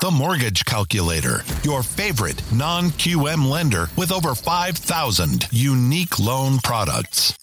The Mortgage Calculator, your favorite non QM lender with over 5,000 unique loan products.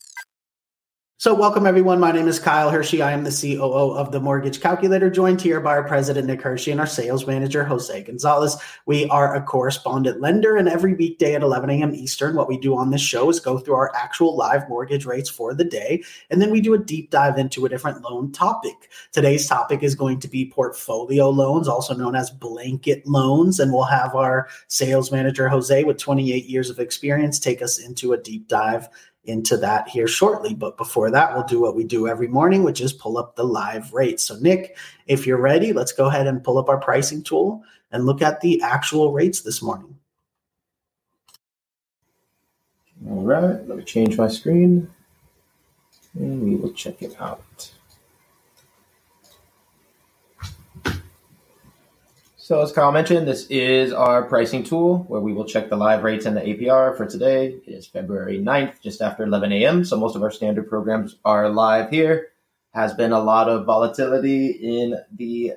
So, welcome everyone. My name is Kyle Hershey. I am the COO of the Mortgage Calculator, joined here by our president, Nick Hershey, and our sales manager, Jose Gonzalez. We are a correspondent lender, and every weekday at 11 a.m. Eastern, what we do on this show is go through our actual live mortgage rates for the day, and then we do a deep dive into a different loan topic. Today's topic is going to be portfolio loans, also known as blanket loans, and we'll have our sales manager, Jose, with 28 years of experience, take us into a deep dive into that here shortly. But before that, we'll do what we do every morning, which is pull up the live rates. So, Nick, if you're ready, let's go ahead and pull up our pricing tool and look at the actual rates this morning. All right, let me change my screen and we will check it out. So as Kyle mentioned, this is our pricing tool where we will check the live rates and the APR for today. It is February 9th, just after 11 a.m. So most of our standard programs are live here. Has been a lot of volatility in the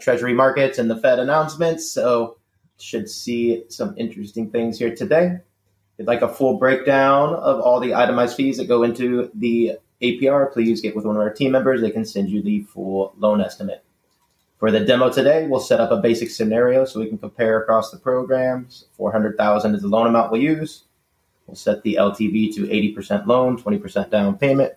treasury markets and the Fed announcements. So should see some interesting things here today. If you'd like a full breakdown of all the itemized fees that go into the APR, please get with one of our team members. They can send you the full loan estimate. For the demo today, we'll set up a basic scenario so we can compare across the programs. 400,000 is the loan amount we'll use. We'll set the LTV to 80% loan, 20% down payment.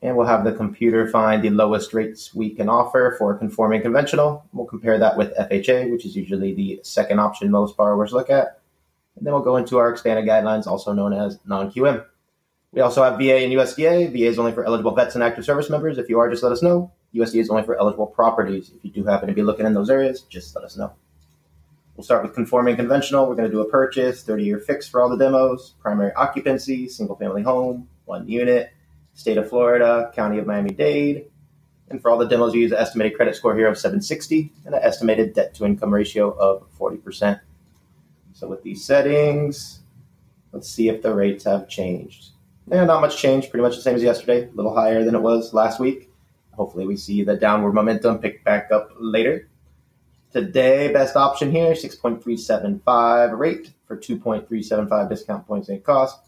And we'll have the computer find the lowest rates we can offer for conforming conventional. We'll compare that with FHA, which is usually the second option most borrowers look at. And then we'll go into our expanded guidelines, also known as non-QM. We also have VA and USDA. VA is only for eligible vets and active service members. If you are, just let us know. USD is only for eligible properties. If you do happen to be looking in those areas, just let us know. We'll start with conforming conventional. We're going to do a purchase, 30 year fix for all the demos, primary occupancy, single family home, one unit, state of Florida, county of Miami Dade. And for all the demos, we use an estimated credit score here of 760 and an estimated debt to income ratio of 40%. So with these settings, let's see if the rates have changed. Yeah, not much change, pretty much the same as yesterday, a little higher than it was last week. Hopefully, we see the downward momentum pick back up later. Today, best option here 6.375 rate for 2.375 discount points and cost.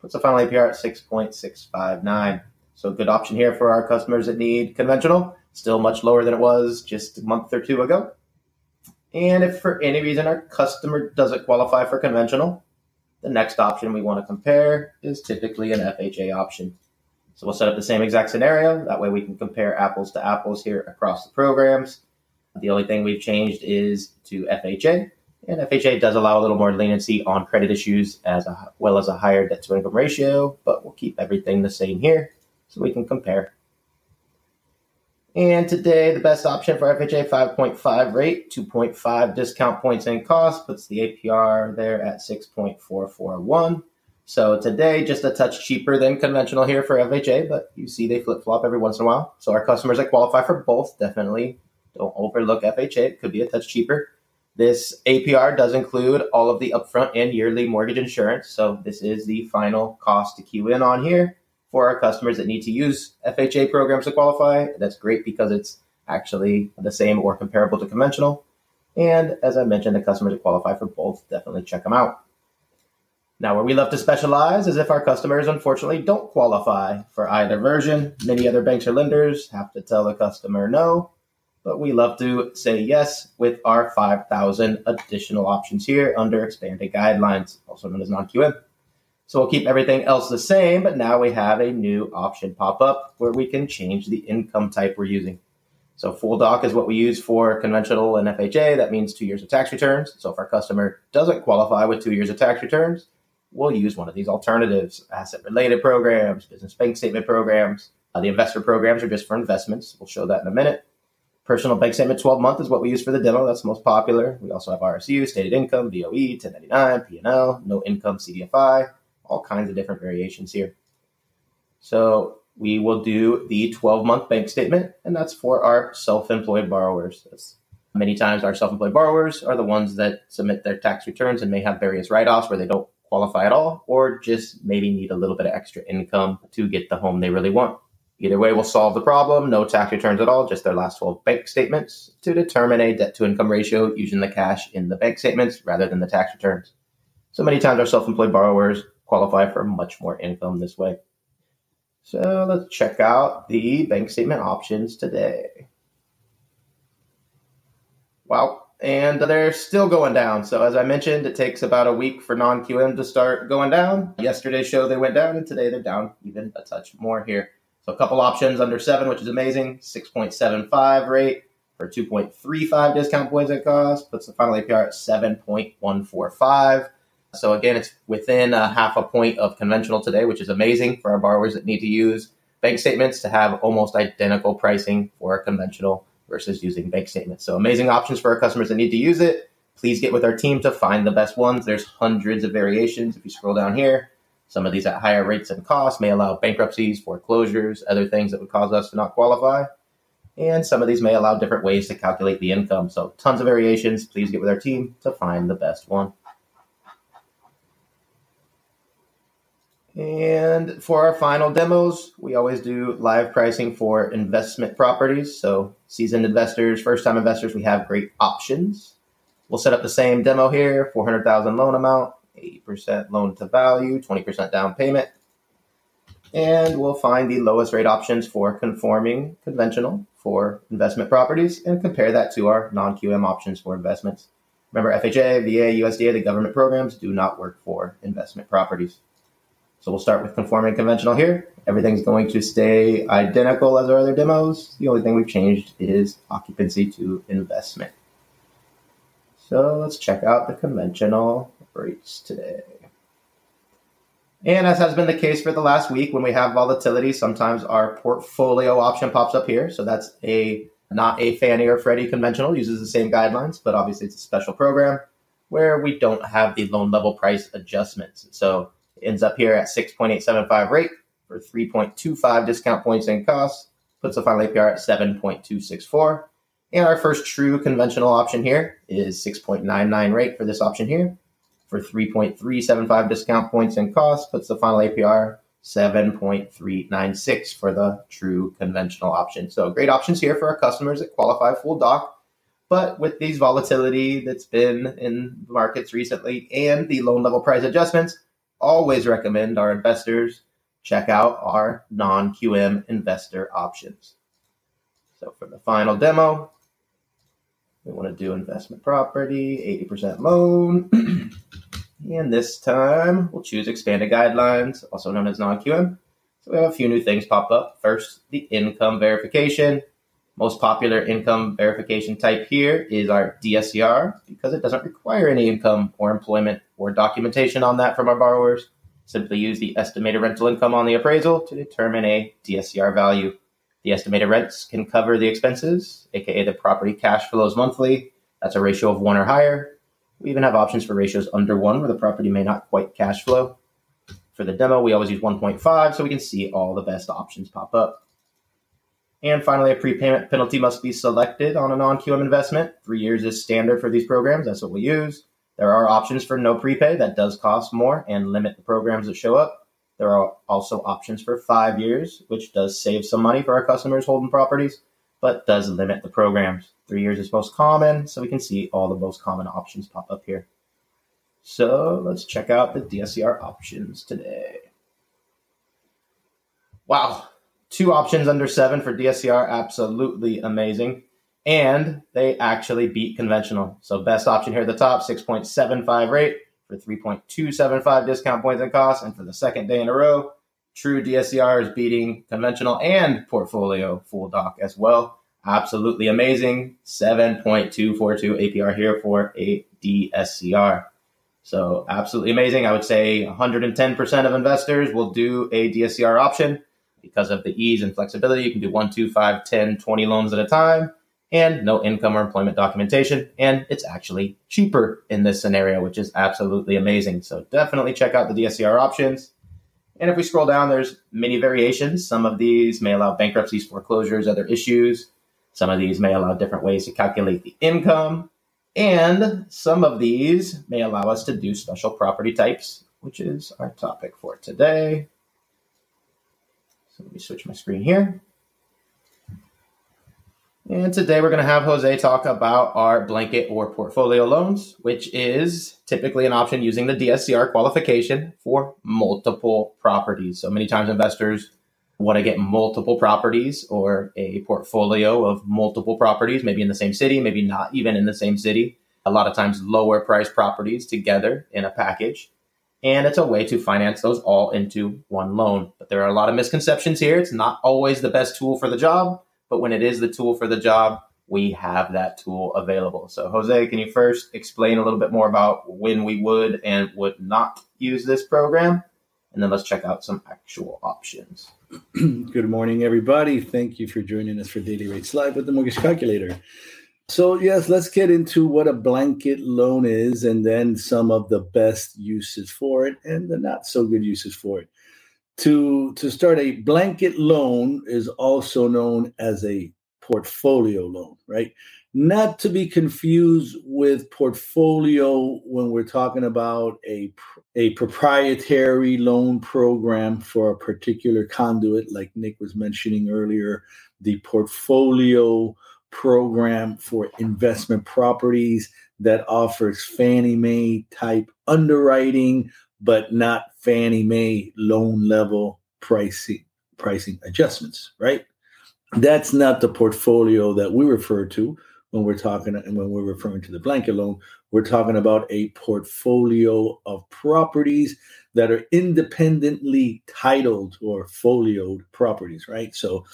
Puts the final APR at 6.659. So, good option here for our customers that need conventional. Still much lower than it was just a month or two ago. And if for any reason our customer doesn't qualify for conventional, the next option we want to compare is typically an FHA option. So we'll set up the same exact scenario. That way we can compare apples to apples here across the programs. The only thing we've changed is to FHA. And FHA does allow a little more leniency on credit issues as well as a higher debt to income ratio, but we'll keep everything the same here so we can compare. And today, the best option for FHA 5.5 rate, 2.5 discount points and cost, puts the APR there at 6.441. So today, just a touch cheaper than conventional here for FHA, but you see they flip flop every once in a while. So our customers that qualify for both definitely don't overlook FHA. It could be a touch cheaper. This APR does include all of the upfront and yearly mortgage insurance. So this is the final cost to queue in on here for our customers that need to use FHA programs to qualify. That's great because it's actually the same or comparable to conventional. And as I mentioned, the customers that qualify for both definitely check them out. Now, where we love to specialize is if our customers unfortunately don't qualify for either version. Many other banks or lenders have to tell the customer no, but we love to say yes with our 5,000 additional options here under expanded guidelines, also known as non QM. So we'll keep everything else the same, but now we have a new option pop up where we can change the income type we're using. So full doc is what we use for conventional and FHA. That means two years of tax returns. So if our customer doesn't qualify with two years of tax returns, we'll use one of these alternatives asset related programs, business bank statement programs. Uh, the investor programs are just for investments. We'll show that in a minute. Personal bank statement 12 month is what we use for the demo. That's the most popular. We also have RSU, stated income, VOE, 1099, P&L, no income, CDFI, all kinds of different variations here. So we will do the 12 month bank statement, and that's for our self employed borrowers. That's many times our self employed borrowers are the ones that submit their tax returns and may have various write offs where they don't qualify at all, or just maybe need a little bit of extra income to get the home they really want. Either way we'll solve the problem. No tax returns at all, just their last 12 bank statements to determine a debt to income ratio using the cash in the bank statements rather than the tax returns. So many times our self employed borrowers qualify for much more income this way. So let's check out the bank statement options today. Wow. And they're still going down. So as I mentioned, it takes about a week for non-QM to start going down. Yesterday's show they went down, and today they're down even a touch more here. So a couple options under seven, which is amazing. 6.75 rate for 2.35 discount points at cost puts the final APR at 7.145. So again, it's within a half a point of conventional today, which is amazing for our borrowers that need to use bank statements to have almost identical pricing for a conventional versus using bank statements. So amazing options for our customers that need to use it. Please get with our team to find the best ones. There's hundreds of variations. If you scroll down here, some of these at higher rates and costs may allow bankruptcies, foreclosures, other things that would cause us to not qualify. And some of these may allow different ways to calculate the income. So tons of variations. Please get with our team to find the best one. And for our final demos, we always do live pricing for investment properties. So, seasoned investors, first time investors, we have great options. We'll set up the same demo here 400,000 loan amount, 80% loan to value, 20% down payment. And we'll find the lowest rate options for conforming conventional for investment properties and compare that to our non QM options for investments. Remember, FHA, VA, USDA, the government programs do not work for investment properties. So we'll start with conforming conventional here. Everything's going to stay identical as our other demos. The only thing we've changed is occupancy to investment. So let's check out the conventional rates today. And as has been the case for the last week, when we have volatility, sometimes our portfolio option pops up here. So that's a not a Fannie or Freddie conventional, uses the same guidelines, but obviously it's a special program where we don't have the loan level price adjustments. So ends up here at 6.875 rate for 3.25 discount points and costs, puts the final APR at 7.264. And our first true conventional option here is 6.99 rate for this option here for 3.375 discount points and costs, puts the final APR 7.396 for the true conventional option. So great options here for our customers that qualify full doc. But with these volatility that's been in markets recently and the loan level price adjustments, always recommend our investors check out our non QM investor options. So for the final demo, we want to do investment property, 80% loan. and this time we'll choose expanded guidelines, also known as non QM. So we have a few new things pop up. First, the income verification. Most popular income verification type here is our DSCR because it doesn't require any income or employment or documentation on that from our borrowers. Simply use the estimated rental income on the appraisal to determine a DSCR value. The estimated rents can cover the expenses, aka the property cash flows monthly. That's a ratio of one or higher. We even have options for ratios under one where the property may not quite cash flow. For the demo, we always use 1.5 so we can see all the best options pop up. And finally, a prepayment penalty must be selected on a non QM investment. Three years is standard for these programs. That's what we use. There are options for no prepay that does cost more and limit the programs that show up. There are also options for five years, which does save some money for our customers holding properties, but does limit the programs. Three years is most common, so we can see all the most common options pop up here. So let's check out the DSCR options today. Wow, two options under seven for DSCR, absolutely amazing. And they actually beat conventional. So best option here at the top, 6.75 rate for 3.275 discount points and costs. And for the second day in a row, true DSCR is beating conventional and portfolio full doc as well. Absolutely amazing. 7.242 APR here for a DSCR. So absolutely amazing. I would say 110% of investors will do a DSCR option because of the ease and flexibility. You can do one, two, five, 10, 20 loans at a time and no income or employment documentation. And it's actually cheaper in this scenario, which is absolutely amazing. So definitely check out the DSCR options. And if we scroll down, there's many variations. Some of these may allow bankruptcies, foreclosures, other issues. Some of these may allow different ways to calculate the income. And some of these may allow us to do special property types, which is our topic for today. Let me switch my screen here. And today we're going to have Jose talk about our blanket or portfolio loans, which is typically an option using the DSCR qualification for multiple properties. So many times investors want to get multiple properties or a portfolio of multiple properties, maybe in the same city, maybe not even in the same city. A lot of times lower price properties together in a package. And it's a way to finance those all into one loan. But there are a lot of misconceptions here. It's not always the best tool for the job, but when it is the tool for the job, we have that tool available. So, Jose, can you first explain a little bit more about when we would and would not use this program? And then let's check out some actual options. Good morning, everybody. Thank you for joining us for Daily Rates Live with the Mortgage Calculator. So, yes, let's get into what a blanket loan is and then some of the best uses for it and the not so good uses for it. To, to start, a blanket loan is also known as a portfolio loan, right? Not to be confused with portfolio when we're talking about a, a proprietary loan program for a particular conduit, like Nick was mentioning earlier, the portfolio program for investment properties that offers Fannie Mae type underwriting, but not Fannie Mae loan level pricing pricing adjustments, right? That's not the portfolio that we refer to when we're talking and when we're referring to the blanket loan. We're talking about a portfolio of properties that are independently titled or folioed properties, right? So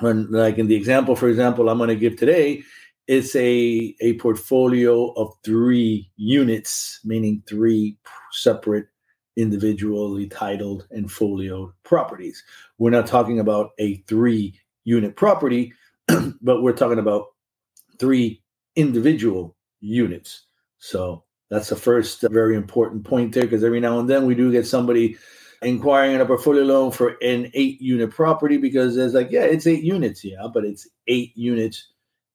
when like in the example for example i'm going to give today it's a a portfolio of three units meaning three separate individually titled and folio properties. We're not talking about a three unit property but we're talking about three individual units. So that's the first uh, very important point there because every now and then we do get somebody inquiring on a portfolio loan for an eight unit property because it's like, yeah, it's eight units, yeah, but it's eight units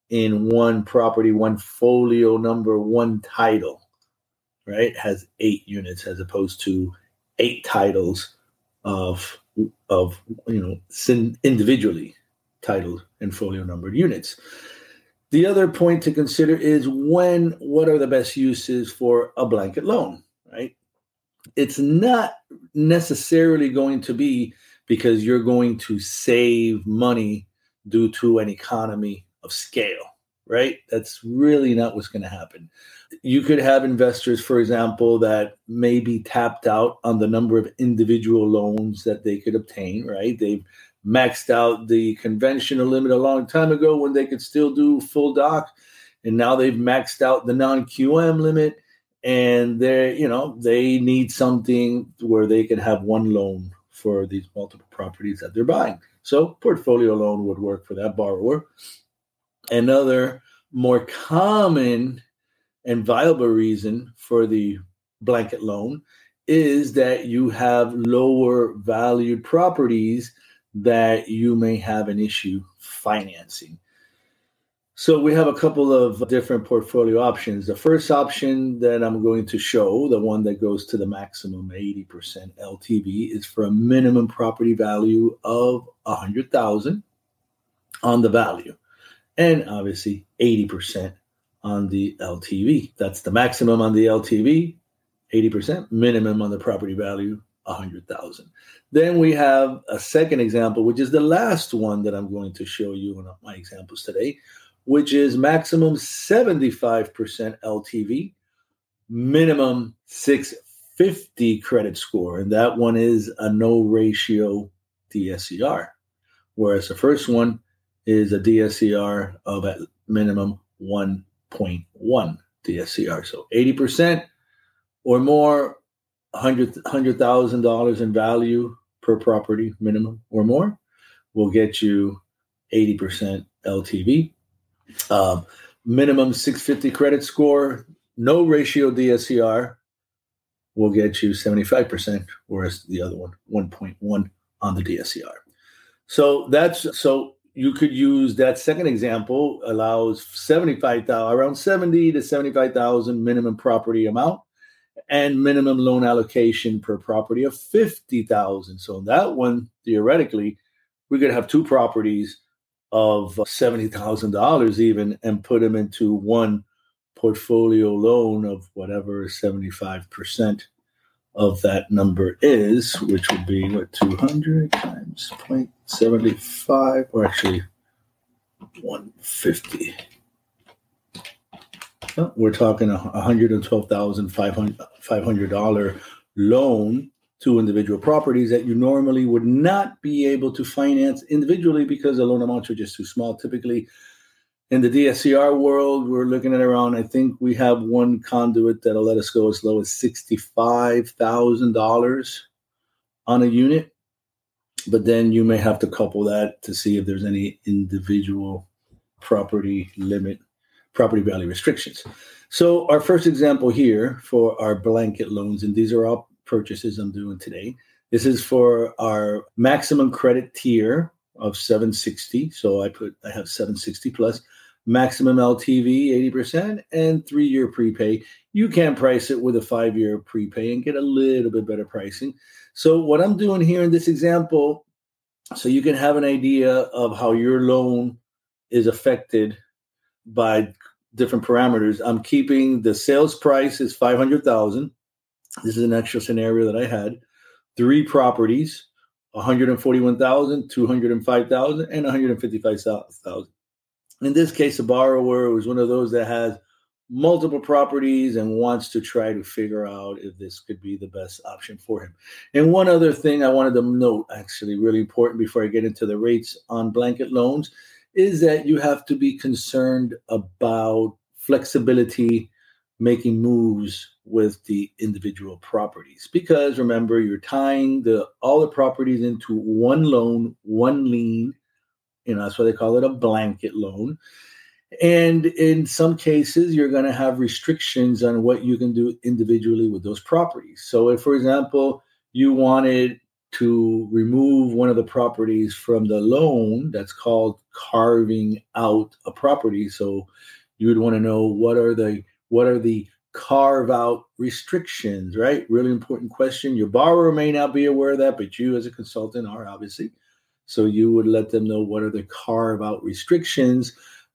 in one property, one folio number, one title, right? Has eight units as opposed to eight titles of of you know individually titled and folio numbered units. The other point to consider is when what are the best uses for a blanket loan, right? It's not necessarily going to be because you're going to save money due to an economy of scale, right? That's really not what's going to happen. You could have investors, for example, that may be tapped out on the number of individual loans that they could obtain, right? They've maxed out the conventional limit a long time ago when they could still do full doc. And now they've maxed out the non QM limit and they you know they need something where they can have one loan for these multiple properties that they're buying. So portfolio loan would work for that borrower. Another more common and viable reason for the blanket loan is that you have lower valued properties that you may have an issue financing so we have a couple of different portfolio options. The first option that I'm going to show, the one that goes to the maximum 80% LTV, is for a minimum property value of 100,000 on the value and obviously 80% on the LTV. That's the maximum on the LTV, 80%, minimum on the property value, 100,000. Then we have a second example, which is the last one that I'm going to show you in my examples today, which is maximum 75% LTV, minimum 650 credit score. And that one is a no ratio DSCR. Whereas the first one is a DSCR of at minimum 1.1 DSCR. So 80% or more, $100,000 $100, in value per property minimum or more will get you 80% LTV um, minimum 650 credit score, no ratio DSCR will get you 75%, whereas the other one, 1.1 on the DSCR. So that's so you could use that second example allows 75,000 around 70 to 75,000 minimum property amount and minimum loan allocation per property of 50,000. So that one theoretically we could have two properties of $70,000 even and put them into one portfolio loan of whatever 75% of that number is, which would be what 200 times 0.75 or actually 150. we're talking a $112,500 loan to individual properties that you normally would not be able to finance individually because the loan amounts are just too small. Typically, in the DSCR world, we're looking at around, I think we have one conduit that'll let us go as low as $65,000 on a unit. But then you may have to couple that to see if there's any individual property limit, property value restrictions. So, our first example here for our blanket loans, and these are all purchases I'm doing today. This is for our maximum credit tier of 760. So I put I have 760 plus maximum LTV 80% and three year prepay. You can price it with a five year prepay and get a little bit better pricing. So what I'm doing here in this example, so you can have an idea of how your loan is affected by different parameters. I'm keeping the sales price is 500,000 this is an extra scenario that I had. Three properties, 141,000, 205,000, and 155,000. In this case, a borrower was one of those that has multiple properties and wants to try to figure out if this could be the best option for him. And one other thing I wanted to note, actually, really important before I get into the rates on blanket loans, is that you have to be concerned about flexibility, making moves with the individual properties. Because remember you're tying the all the properties into one loan one lien you know that's why they call it a blanket loan. And in some cases you're going to have restrictions on what you can do individually with those properties. So if for example you wanted to remove one of the properties from the loan that's called carving out a property so you would want to know what are the what are the carve out restrictions, right? Really important question. Your borrower may not be aware of that, but you as a consultant are obviously. So you would let them know what are the carve out restrictions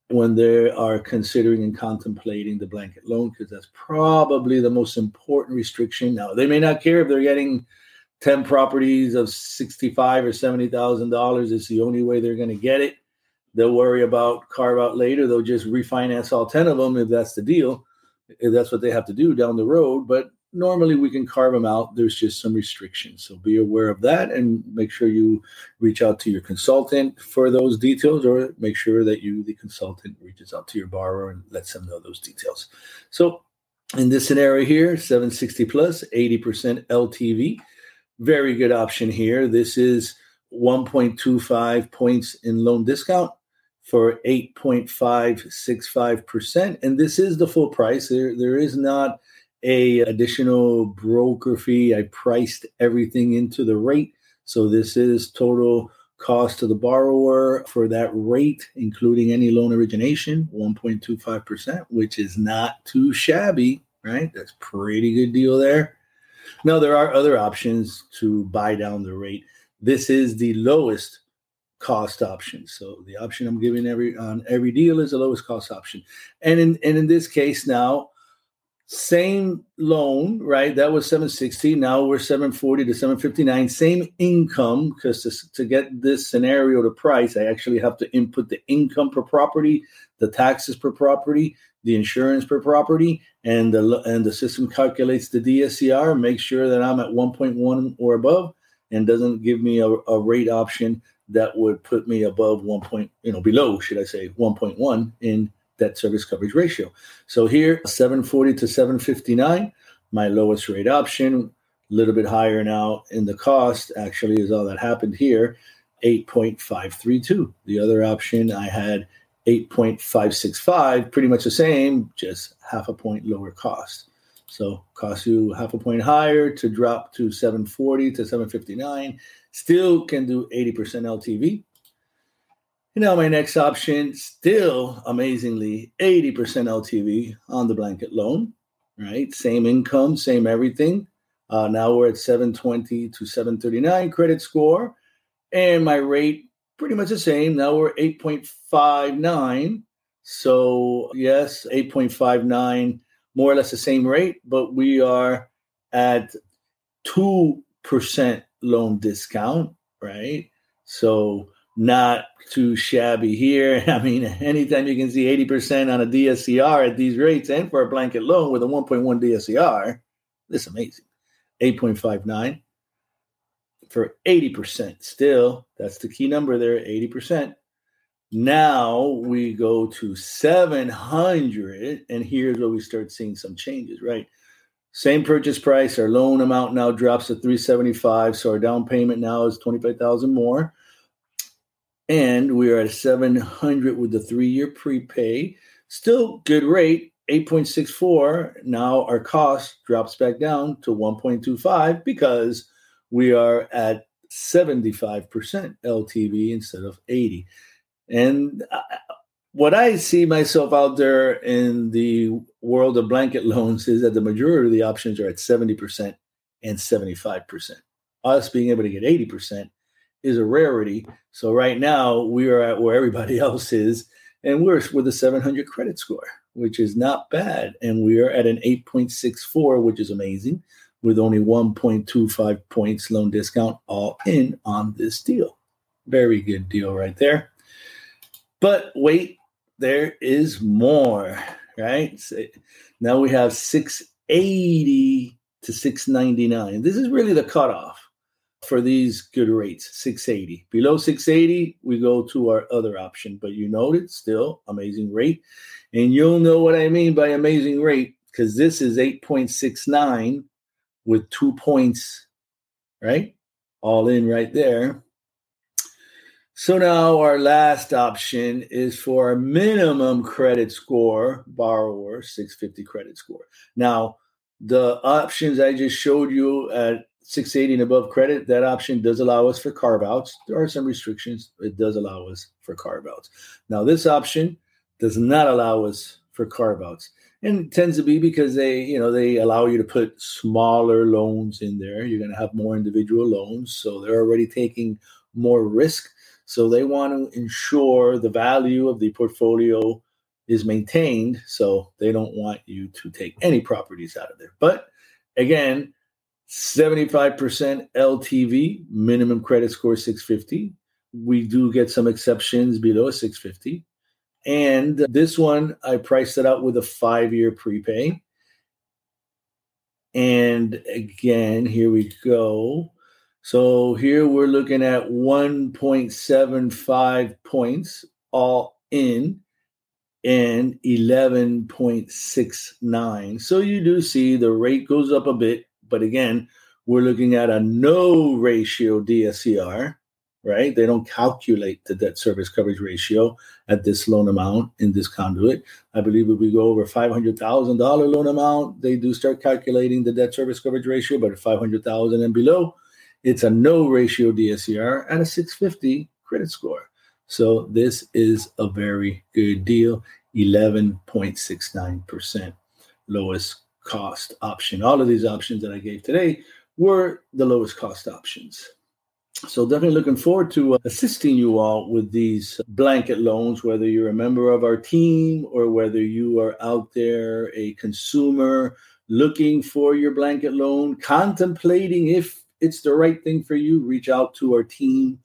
when they are considering and contemplating the blanket loan, because that's probably the most important restriction. Now they may not care if they're getting 10 properties of 65 or 70 thousand dollars. It's the only way they're going to get it. They'll worry about carve out later. They'll just refinance all 10 of them if that's the deal Eh, that's what they have to do down the road. But normally we can carve them out. There's just some restrictions. So be aware of that and make sure you reach out to your consultant for those details or make sure that you, the consultant, reaches out to your borrower and lets them know those details. So in this scenario here, 760 plus, 80% LTV. Very good option here. This is 1.25 points in loan discount for 8.565%. And this is the full price. There, there is not a additional broker fee. I priced everything into the rate. So this is total cost to the borrower for that rate, including any loan origination, 1.25%, which is not too shabby, right? That's pretty good deal there. Now there are other options to buy down the rate. This is the lowest cost option. So the option I'm giving every on every deal is the lowest cost option. And in and in this case now, same loan, right? That was 760. Now we're 740 to 759. Same income, because to, to get this scenario to price, I actually have to input the income per property, the taxes per property, the insurance per property, and the and the system calculates the DSCR, make sure that I'm at 1.1 or above, and doesn't give me a, a rate option that would put me above one point, you know, below, should I say, 1.1 in debt service coverage ratio. So here, 740 to 759, my lowest rate option, a little bit higher now in the cost, actually, is all that happened here, 8.532. The other option I had 8.565, pretty much the same, just half a point lower cost. So cost you half a point higher to drop to 740 to 759 Still can do 80% LTV. And now my next option, still amazingly 80% LTV on the blanket loan, right? Same income, same everything. Uh, now we're at 720 to 739 credit score. And my rate pretty much the same. Now we're 8.59. So, yes, 8.59, more or less the same rate, but we are at 2% loan discount, right? So, not too shabby here. I mean, anytime you can see 80% on a DSCR at these rates and for a blanket loan with a 1.1 DSCR, this is amazing. 8.59 for 80% still. That's the key number there 80%. Now we go to 700, and here's where we start seeing some changes, right? Same purchase price, our loan amount now drops to 375, so our down payment now is 25,000 more. And we are at 700 with the three year prepay. Still good rate, 8.64. Now our cost drops back down to 1.25 because we are at 75% LTV instead of 80. And uh, what I see myself out there in the world of blanket loans is that the majority of the options are at 70% and 75%. Us being able to get 80% is a rarity. So right now we are at where everybody else is, and we're with a 700 credit score, which is not bad. And we are at an 8.64, which is amazing, with only 1.25 points loan discount all in on this deal. Very good deal right there. But wait, there is more, right? So now we have 680 to 699. This is really the cutoff for these good rates 680 below 680 we go to our other option but you noted still amazing rate and you'll know what i mean by amazing rate because this is 8.69 with two points right all in right there so now our last option is for our minimum credit score borrower 650 credit score now the options i just showed you at 680 and above credit, that option does allow us for carve outs. There are some restrictions. It does allow us for carve outs. Now, this option does not allow us for carve outs. And tends to be because they, you know, they allow you to put smaller loans in there. You're going to have more individual loans. So they're already taking more risk. So they want to ensure the value of the portfolio is maintained. So they don't want you to take any properties out of there. But again, 75% LTV, minimum credit score 650. We do get some exceptions below 650. And this one, I priced it out with a five year prepay. And again, here we go. So here we're looking at 1.75 points all in and 11.69. So you do see the rate goes up a bit but again, we're looking at a no ratio DSCR, right? They don't calculate the debt service coverage ratio at this loan amount in this conduit. I believe if we go over $500,000 loan amount, they do start calculating the debt service coverage ratio, but at 500,000 and below, it's a no ratio DSCR and a 650 credit score. So this is a very good deal, 11.69% lowest cost option. All of these options that I gave today were the lowest cost options. So definitely looking forward to uh, assisting you all with these blanket loans, whether you're a member of our team or whether you are out there a consumer looking for your blanket loan, contemplating if it's the right thing for you, reach out to our team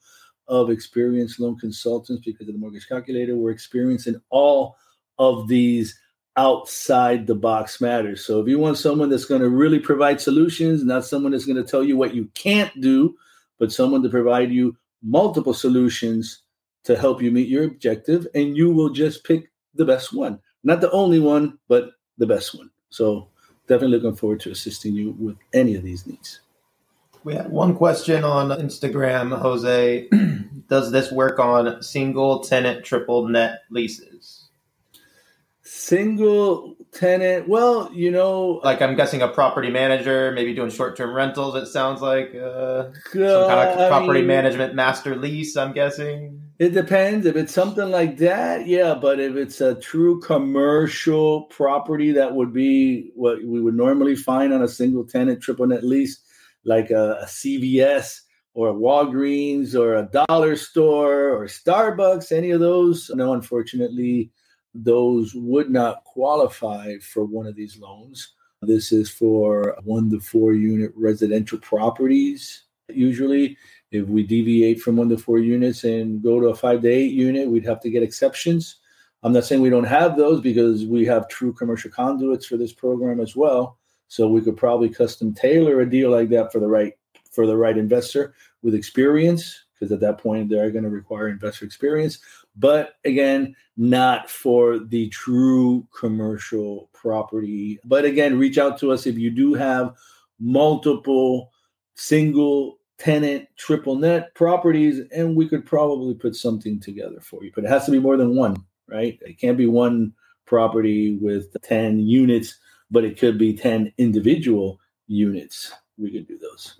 of experienced loan consultants because of the mortgage calculator. We're experiencing all of these outside the box matters. So if you want someone that's going to really provide solutions, not someone that's going to tell you what you can't do, but someone to provide you multiple solutions to help you meet your objective, and you will just pick the best one. Not the only one, but the best one. So definitely looking forward to assisting you with any of these needs. We had one question on Instagram, Jose. Does this work on single tenant triple net leases? Single tenant. Well, you know, like I'm guessing a property manager, maybe doing short-term rentals. It sounds like uh, some kind of property mean, management master lease. I'm guessing. It depends if it's something like that. Yeah, but if it's a true commercial property, that would be what we would normally find on a single tenant triple net lease, like a, a CVS or a Walgreens or a dollar store or Starbucks, any of those. No, unfortunately, those would not qualify for one of these loans. This is for one to four unit residential properties. Usually, if we deviate from one to four units and go to a five to eight unit, we'd have to get exceptions. I'm not saying we don't have those because we have true commercial conduits for this program as well. So we could probably custom tailor a deal like that for the right for the right investor with experience, because at that point they're going to require investor experience. But again, not for the true commercial property. But again, reach out to us if you do have multiple single tenant triple net properties and we could probably put something together for you but it has to be more than one right it can't be one property with 10 units but it could be 10 individual units we could do those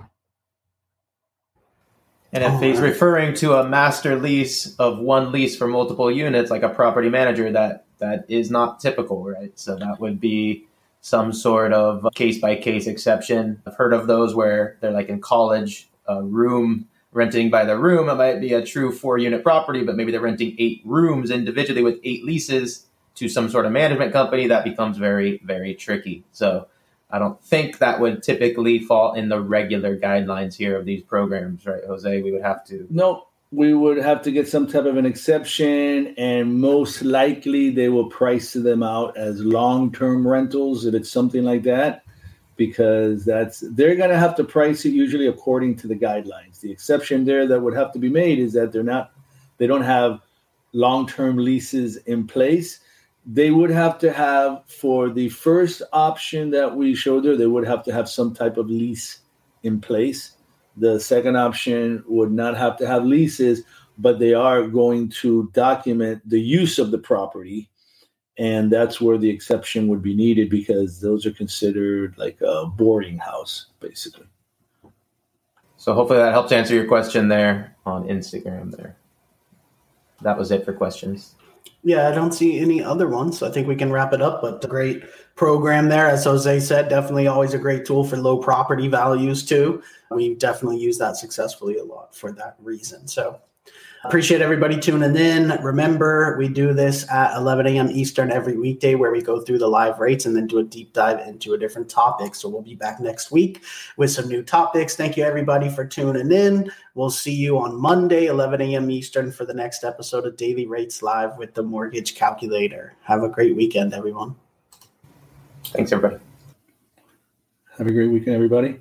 and if he's referring to a master lease of one lease for multiple units, like a property manager, that that is not typical, right? So that would be some sort of case by case exception. I've heard of those where they're like in college, a room renting by the room. It might be a true four unit property, but maybe they're renting eight rooms individually with eight leases to some sort of management company. That becomes very, very tricky. So I don't think that would typically fall in the regular guidelines here of these programs, right, Jose? We would have to. No, we would have to get some type of an exception, and most likely they will price them out as long-term rentals if it's something like that, because that's they're going to have to price it usually according to the guidelines. The exception there that would have to be made is that they're not, they don't have long-term leases in place they would have to have for the first option that we showed there they would have to have some type of lease in place. The second option would not have to have leases but they are going to document the use of the property. And that's where the exception would be needed because those are considered like a boarding house basically. So hopefully that helps answer your question there on instagram there. That was it for questions yeah, I don't see any other ones. I think we can wrap it up. But the great program there. As Jose said, definitely always a great tool for low property values too. We definitely use that successfully a lot for that reason. So Appreciate everybody tuning in. Remember, we do this at 11 a.m. Eastern every weekday where we go through the live rates and then do a deep dive into a different topic. So we'll be back next week with some new topics. Thank you, everybody, for tuning in. We'll see you on Monday, 11 a.m. Eastern, for the next episode of Daily Rates Live with the Mortgage Calculator. Have a great weekend, everyone. Thanks, everybody. Have a great weekend, everybody.